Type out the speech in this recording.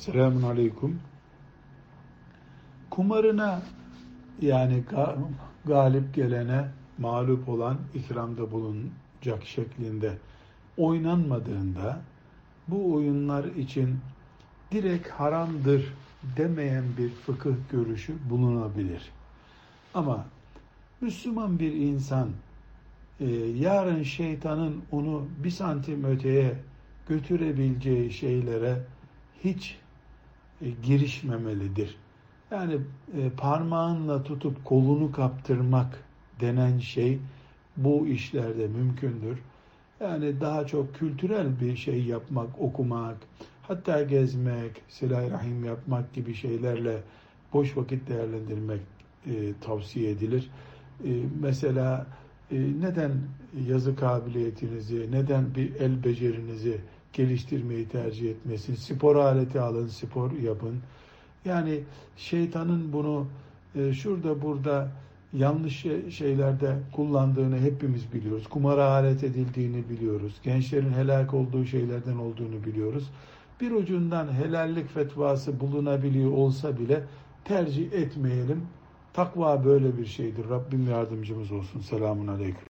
Selamun Aleyküm. Kumarına yani ga- galip gelene mağlup olan ikramda bulunacak şeklinde oynanmadığında bu oyunlar için direkt haramdır demeyen bir fıkıh görüşü bulunabilir. Ama Müslüman bir insan e, yarın şeytanın onu bir santim öteye götürebileceği şeylere hiç girişmemelidir. Yani e, parmağınla tutup kolunu kaptırmak denen şey bu işlerde mümkündür. Yani daha çok kültürel bir şey yapmak, okumak, hatta gezmek, silah rahim yapmak gibi şeylerle boş vakit değerlendirmek e, tavsiye edilir. E, mesela e, neden yazı kabiliyetinizi, neden bir el becerinizi geliştirmeyi tercih etmesin? Spor aleti alın, spor yapın. Yani şeytanın bunu e, şurada burada yanlış şey- şeylerde kullandığını hepimiz biliyoruz. Kumara alet edildiğini biliyoruz. Gençlerin helak olduğu şeylerden olduğunu biliyoruz. Bir ucundan helallik fetvası bulunabiliyor olsa bile tercih etmeyelim. Takva böyle bir şeydir. Rabbim yardımcımız olsun. Selamun Aleyküm.